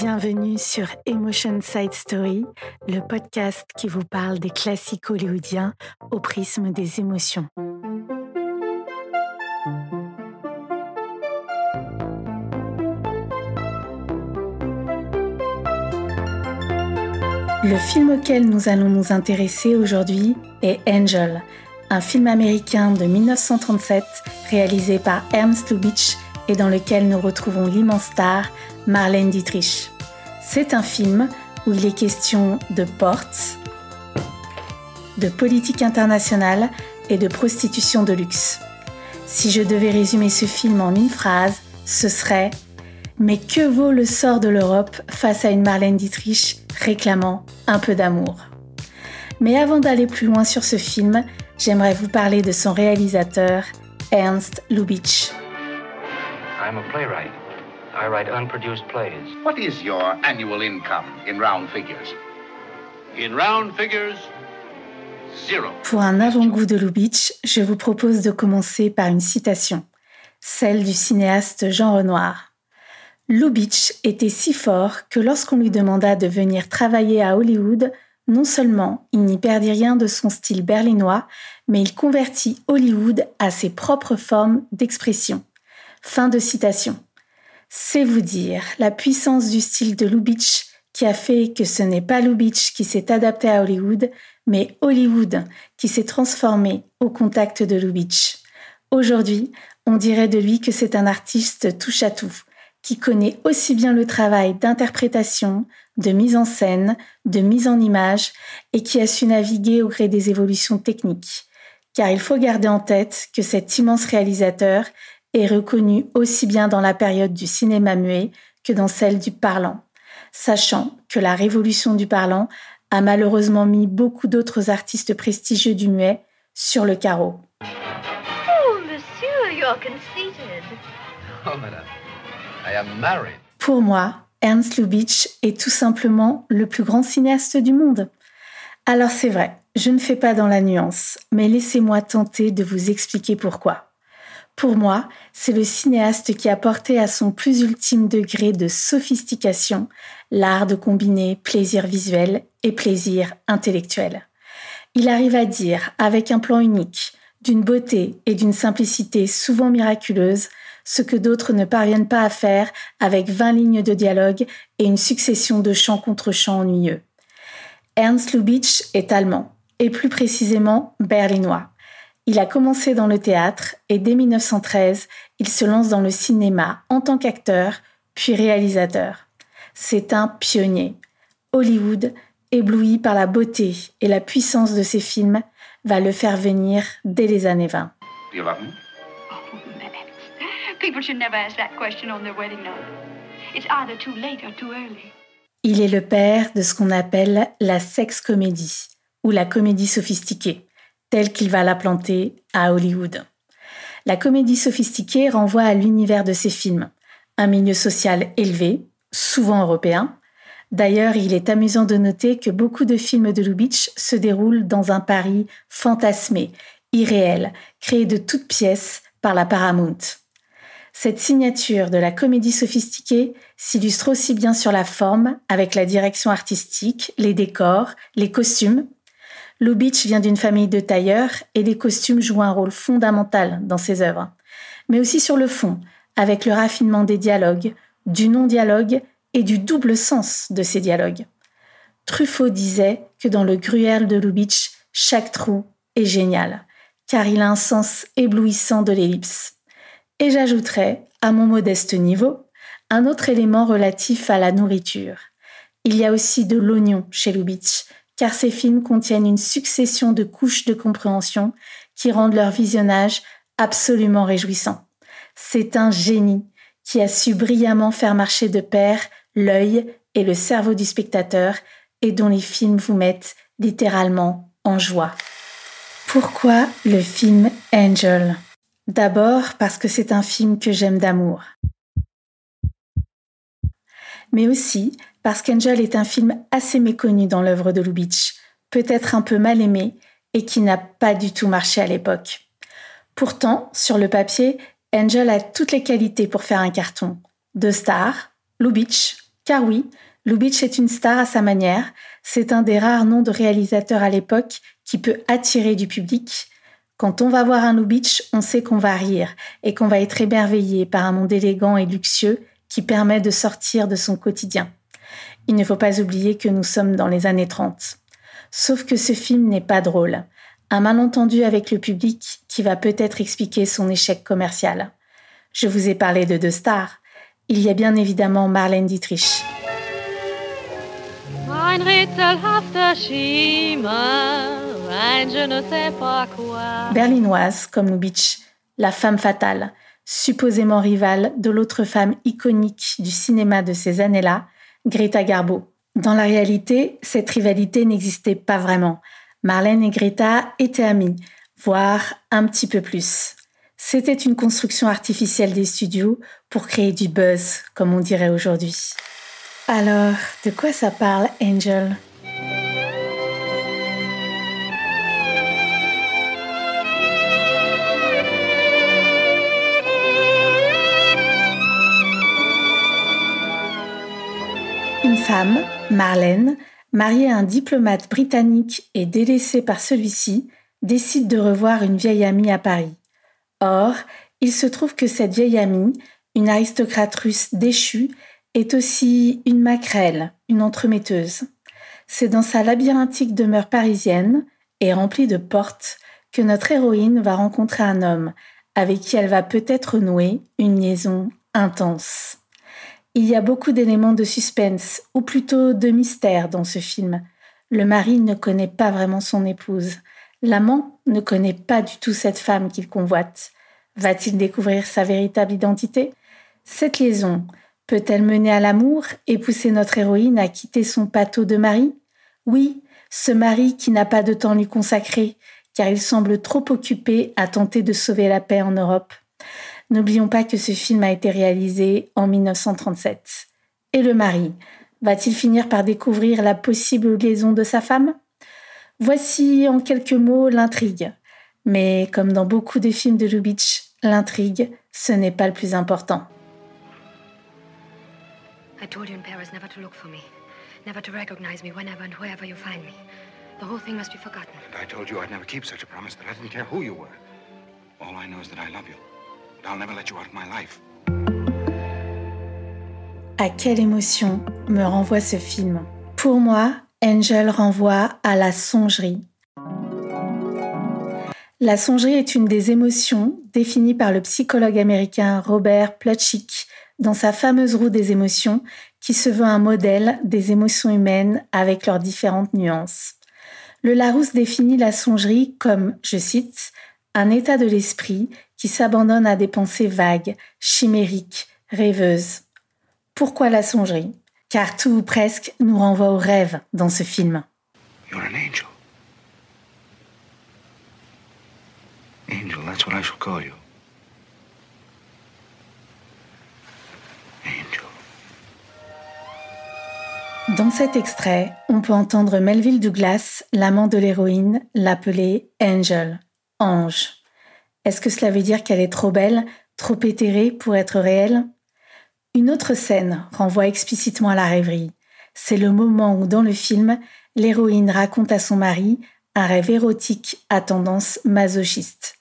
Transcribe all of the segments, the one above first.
Bienvenue sur Emotion Side Story, le podcast qui vous parle des classiques hollywoodiens au prisme des émotions. Le film auquel nous allons nous intéresser aujourd'hui est Angel, un film américain de 1937 réalisé par Ernst Lubitsch et dans lequel nous retrouvons l'immense star Marlène Dietrich. C'est un film où il est question de portes, de politique internationale et de prostitution de luxe. Si je devais résumer ce film en une phrase, ce serait Mais que vaut le sort de l'Europe face à une Marlène Dietrich réclamant un peu d'amour? Mais avant d'aller plus loin sur ce film, j'aimerais vous parler de son réalisateur, Ernst Lubitsch. I'm a playwright. I write unproduced plays. What is your annual income in round figures? In round figures, zero. Pour un avant-goût de Lubitsch, je vous propose de commencer par une citation, celle du cinéaste Jean Renoir. Lubitsch était si fort que lorsqu'on lui demanda de venir travailler à Hollywood, non seulement il n'y perdit rien de son style berlinois, mais il convertit Hollywood à ses propres formes d'expression. Fin de citation. C'est vous dire la puissance du style de Lubitsch qui a fait que ce n'est pas Lubitsch qui s'est adapté à Hollywood, mais Hollywood qui s'est transformé au contact de Lubitsch. Aujourd'hui, on dirait de lui que c'est un artiste touche à tout, qui connaît aussi bien le travail d'interprétation, de mise en scène, de mise en image, et qui a su naviguer au gré des évolutions techniques. Car il faut garder en tête que cet immense réalisateur est reconnu aussi bien dans la période du cinéma muet que dans celle du parlant, sachant que la révolution du parlant a malheureusement mis beaucoup d'autres artistes prestigieux du muet sur le carreau. Oh, monsieur, you're conceited. Oh, madame, I am married. Pour moi, Ernst Lubitsch est tout simplement le plus grand cinéaste du monde. Alors c'est vrai, je ne fais pas dans la nuance, mais laissez-moi tenter de vous expliquer pourquoi. Pour moi, c'est le cinéaste qui a porté à son plus ultime degré de sophistication l'art de combiner plaisir visuel et plaisir intellectuel. Il arrive à dire, avec un plan unique, d'une beauté et d'une simplicité souvent miraculeuses, ce que d'autres ne parviennent pas à faire avec 20 lignes de dialogue et une succession de chants contre chants ennuyeux. Ernst Lubitsch est allemand, et plus précisément berlinois. Il a commencé dans le théâtre et dès 1913, il se lance dans le cinéma en tant qu'acteur, puis réalisateur. C'est un pionnier. Hollywood, ébloui par la beauté et la puissance de ses films, va le faire venir dès les années 20. Il est le père de ce qu'on appelle la sex comédie ou la comédie sophistiquée telle qu'il va la planter à Hollywood. La comédie sophistiquée renvoie à l'univers de ses films, un milieu social élevé, souvent européen. D'ailleurs, il est amusant de noter que beaucoup de films de Lubitsch se déroulent dans un Paris fantasmé, irréel, créé de toutes pièces par la Paramount. Cette signature de la comédie sophistiquée s'illustre aussi bien sur la forme, avec la direction artistique, les décors, les costumes, Lubitsch vient d'une famille de tailleurs et les costumes jouent un rôle fondamental dans ses œuvres, mais aussi sur le fond, avec le raffinement des dialogues, du non-dialogue et du double sens de ces dialogues. Truffaut disait que dans le Gruyère de Lubitsch, chaque trou est génial, car il a un sens éblouissant de l'ellipse. Et j'ajouterai, à mon modeste niveau, un autre élément relatif à la nourriture. Il y a aussi de l'oignon chez Lubitsch, car ces films contiennent une succession de couches de compréhension qui rendent leur visionnage absolument réjouissant. C'est un génie qui a su brillamment faire marcher de pair l'œil et le cerveau du spectateur et dont les films vous mettent littéralement en joie. Pourquoi le film Angel? D'abord parce que c'est un film que j'aime d'amour. Mais aussi parce qu'Angel est un film assez méconnu dans l'œuvre de Lubitsch, peut-être un peu mal aimé et qui n'a pas du tout marché à l'époque. Pourtant, sur le papier, Angel a toutes les qualités pour faire un carton. De star, Lubitsch, Car oui, Lubitsch est une star à sa manière, c'est un des rares noms de réalisateurs à l'époque qui peut attirer du public. Quand on va voir un Lubitsch, on sait qu'on va rire et qu'on va être émerveillé par un monde élégant et luxueux qui permet de sortir de son quotidien. Il ne faut pas oublier que nous sommes dans les années 30. Sauf que ce film n'est pas drôle. Un malentendu avec le public qui va peut-être expliquer son échec commercial. Je vous ai parlé de deux stars. Il y a bien évidemment Marlène Dietrich. Berlinoise comme Lubitsch, la femme fatale, supposément rivale de l'autre femme iconique du cinéma de ces années-là, Greta Garbo. Dans la réalité, cette rivalité n'existait pas vraiment. Marlène et Greta étaient amies, voire un petit peu plus. C'était une construction artificielle des studios pour créer du buzz, comme on dirait aujourd'hui. Alors, de quoi ça parle, Angel? Femme, Marlène, mariée à un diplomate britannique et délaissée par celui-ci, décide de revoir une vieille amie à Paris. Or, il se trouve que cette vieille amie, une aristocrate russe déchue, est aussi une maquerelle, une entremetteuse. C'est dans sa labyrinthique demeure parisienne et remplie de portes que notre héroïne va rencontrer un homme avec qui elle va peut-être nouer une liaison intense. Il y a beaucoup d'éléments de suspense, ou plutôt de mystère dans ce film. Le mari ne connaît pas vraiment son épouse. L'amant ne connaît pas du tout cette femme qu'il convoite. Va-t-il découvrir sa véritable identité? Cette liaison peut-elle mener à l'amour et pousser notre héroïne à quitter son pâteau de mari? Oui, ce mari qui n'a pas de temps lui consacrer, car il semble trop occupé à tenter de sauver la paix en Europe. N'oublions pas que ce film a été réalisé en 1937. Et le mari va-t-il finir par découvrir la possible liaison de sa femme? Voici en quelques mots l'intrigue. Mais comme dans beaucoup de films de Lubitsch, l'intrigue, ce n'est pas le plus important. I told you in Paris never to look for me, never to recognize me whenever and wherever you find me. The whole thing must be forgotten. And I told you I'd never keep such a promise that I didn't care who you were. All I know is that I love you. I'll never let you out of my life. À quelle émotion me renvoie ce film? Pour moi, Angel renvoie à la songerie. La songerie est une des émotions définies par le psychologue américain Robert Plutchik dans sa fameuse roue des émotions qui se veut un modèle des émotions humaines avec leurs différentes nuances. Le Larousse définit la songerie comme, je cite, un état de l'esprit qui s'abandonne à des pensées vagues, chimériques, rêveuses. Pourquoi la songerie? Car tout ou presque nous renvoie au rêve dans ce film. You're an angel. Angel, that's what I shall call you. Angel. Dans cet extrait, on peut entendre Melville Douglas, l'amant de l'héroïne, l'appeler Angel, ange. Est-ce que cela veut dire qu'elle est trop belle, trop éthérée pour être réelle? Une autre scène renvoie explicitement à la rêverie. C'est le moment où, dans le film, l'héroïne raconte à son mari un rêve érotique à tendance masochiste.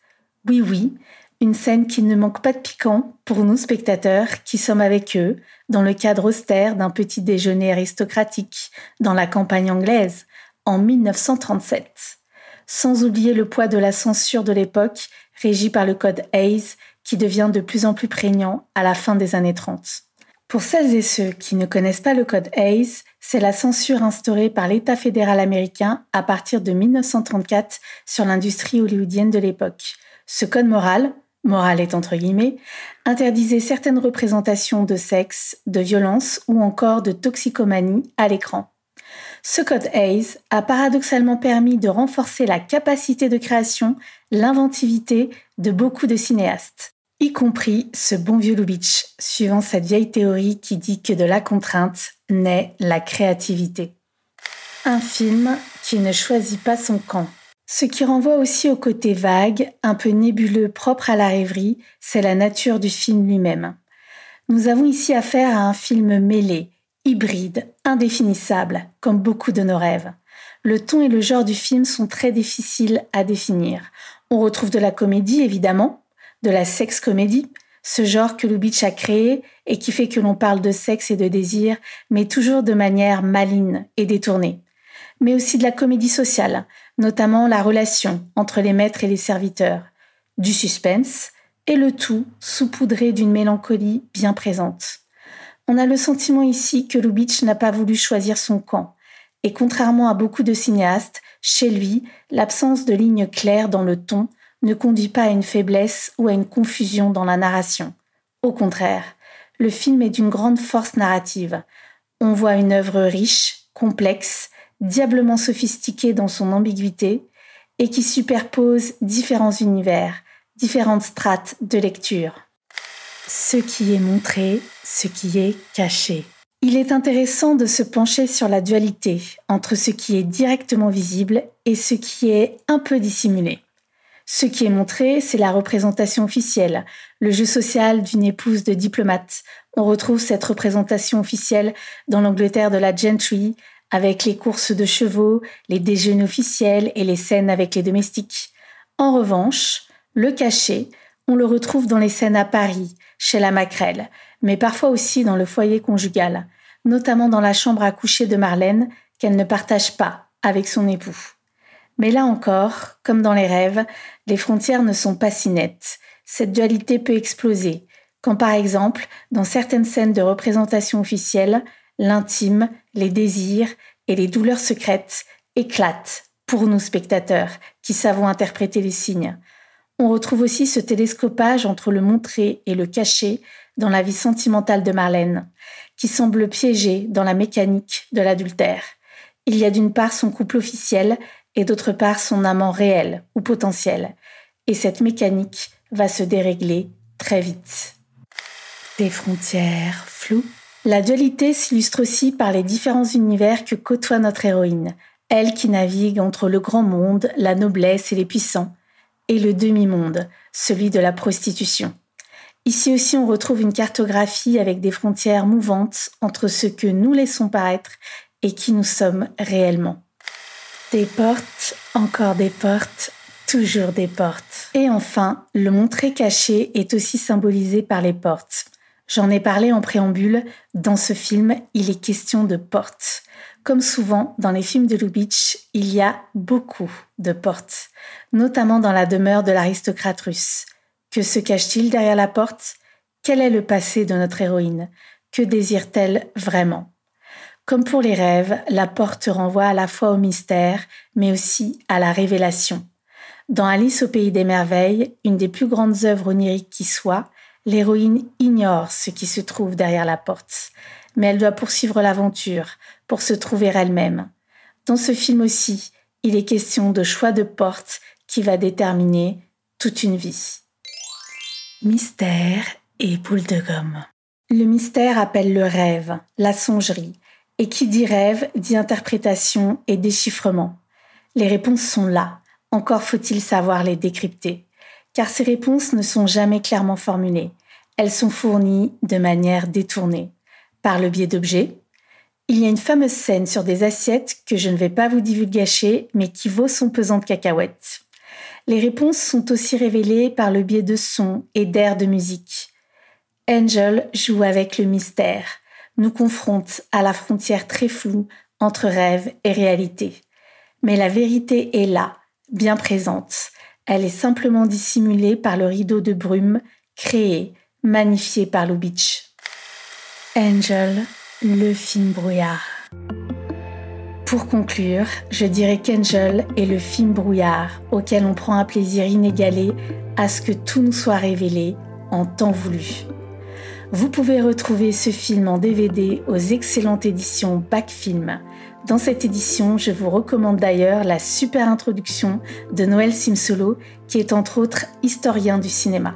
Oui, oui, une scène qui ne manque pas de piquant pour nous spectateurs qui sommes avec eux dans le cadre austère d'un petit déjeuner aristocratique dans la campagne anglaise en 1937. Sans oublier le poids de la censure de l'époque régie par le code Hayes qui devient de plus en plus prégnant à la fin des années 30. Pour celles et ceux qui ne connaissent pas le code Hayes, c'est la censure instaurée par l'État fédéral américain à partir de 1934 sur l'industrie hollywoodienne de l'époque. Ce code moral, moral est entre guillemets, interdisait certaines représentations de sexe, de violence ou encore de toxicomanie à l'écran. Ce code Hayes a paradoxalement permis de renforcer la capacité de création, l'inventivité de beaucoup de cinéastes y compris ce bon vieux Lubitsch, suivant cette vieille théorie qui dit que de la contrainte naît la créativité. Un film qui ne choisit pas son camp. Ce qui renvoie aussi au côté vague, un peu nébuleux propre à la rêverie, c'est la nature du film lui-même. Nous avons ici affaire à un film mêlé, hybride, indéfinissable, comme beaucoup de nos rêves. Le ton et le genre du film sont très difficiles à définir. On retrouve de la comédie, évidemment, de la sex-comédie, ce genre que Lubitsch a créé et qui fait que l'on parle de sexe et de désir, mais toujours de manière maligne et détournée. Mais aussi de la comédie sociale, notamment la relation entre les maîtres et les serviteurs, du suspense, et le tout saupoudré d'une mélancolie bien présente. On a le sentiment ici que Lubitsch n'a pas voulu choisir son camp, et contrairement à beaucoup de cinéastes, chez lui, l'absence de lignes claires dans le ton ne conduit pas à une faiblesse ou à une confusion dans la narration. Au contraire, le film est d'une grande force narrative. On voit une œuvre riche, complexe, diablement sophistiquée dans son ambiguïté, et qui superpose différents univers, différentes strates de lecture. Ce qui est montré, ce qui est caché. Il est intéressant de se pencher sur la dualité entre ce qui est directement visible et ce qui est un peu dissimulé. Ce qui est montré, c'est la représentation officielle, le jeu social d'une épouse de diplomate. On retrouve cette représentation officielle dans l'Angleterre de la gentry, avec les courses de chevaux, les déjeuners officiels et les scènes avec les domestiques. En revanche, le cachet, on le retrouve dans les scènes à Paris, chez la Maquerelle, mais parfois aussi dans le foyer conjugal, notamment dans la chambre à coucher de Marlène qu'elle ne partage pas avec son époux. Mais là encore, comme dans les rêves, les frontières ne sont pas si nettes. Cette dualité peut exploser, quand par exemple, dans certaines scènes de représentation officielle, l'intime, les désirs et les douleurs secrètes éclatent pour nous spectateurs qui savons interpréter les signes. On retrouve aussi ce télescopage entre le montré et le caché dans la vie sentimentale de Marlène, qui semble piégée dans la mécanique de l'adultère. Il y a d'une part son couple officiel et d'autre part son amant réel ou potentiel. Et cette mécanique va se dérégler très vite. Des frontières floues. La dualité s'illustre aussi par les différents univers que côtoie notre héroïne, elle qui navigue entre le grand monde, la noblesse et les puissants, et le demi-monde, celui de la prostitution. Ici aussi, on retrouve une cartographie avec des frontières mouvantes entre ce que nous laissons paraître et qui nous sommes réellement. Des portes, encore des portes, toujours des portes. Et enfin, le montré caché est aussi symbolisé par les portes. J'en ai parlé en préambule, dans ce film, il est question de portes. Comme souvent dans les films de Lubitsch, il y a beaucoup de portes, notamment dans la demeure de l'aristocrate russe. Que se cache-t-il derrière la porte? Quel est le passé de notre héroïne? Que désire-t-elle vraiment? Comme pour les rêves, la porte renvoie à la fois au mystère, mais aussi à la révélation. Dans Alice au pays des merveilles, une des plus grandes œuvres oniriques qui soit, l'héroïne ignore ce qui se trouve derrière la porte, mais elle doit poursuivre l'aventure pour se trouver elle-même. Dans ce film aussi, il est question de choix de porte qui va déterminer toute une vie. Mystère et boule de gomme. Le mystère appelle le rêve, la songerie, et qui dit rêve dit interprétation et déchiffrement. Les réponses sont là, encore faut-il savoir les décrypter, car ces réponses ne sont jamais clairement formulées, elles sont fournies de manière détournée, par le biais d'objets. Il y a une fameuse scène sur des assiettes que je ne vais pas vous divulgacher, mais qui vaut son pesant de cacahuètes. Les réponses sont aussi révélées par le biais de sons et d'airs de musique. Angel joue avec le mystère, nous confronte à la frontière très floue entre rêve et réalité. Mais la vérité est là, bien présente. Elle est simplement dissimulée par le rideau de brume créé, magnifié par Lubitsch. Angel, le film brouillard. Pour conclure, je dirais qu'Angel est le film brouillard auquel on prend un plaisir inégalé à ce que tout nous soit révélé en temps voulu. Vous pouvez retrouver ce film en DVD aux excellentes éditions Back Film. Dans cette édition, je vous recommande d'ailleurs la super introduction de Noël Simsolo, qui est entre autres historien du cinéma.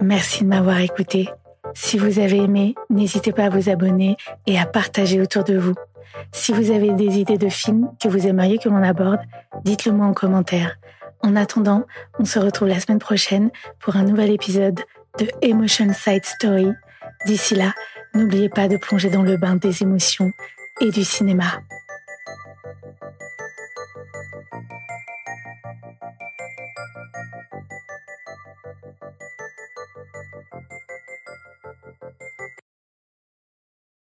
Merci de m'avoir écouté. Si vous avez aimé, n'hésitez pas à vous abonner et à partager autour de vous. Si vous avez des idées de films que vous aimeriez que l'on aborde, dites-le moi en commentaire. En attendant, on se retrouve la semaine prochaine pour un nouvel épisode de Emotion Side Story. D'ici là, n'oubliez pas de plonger dans le bain des émotions et du cinéma.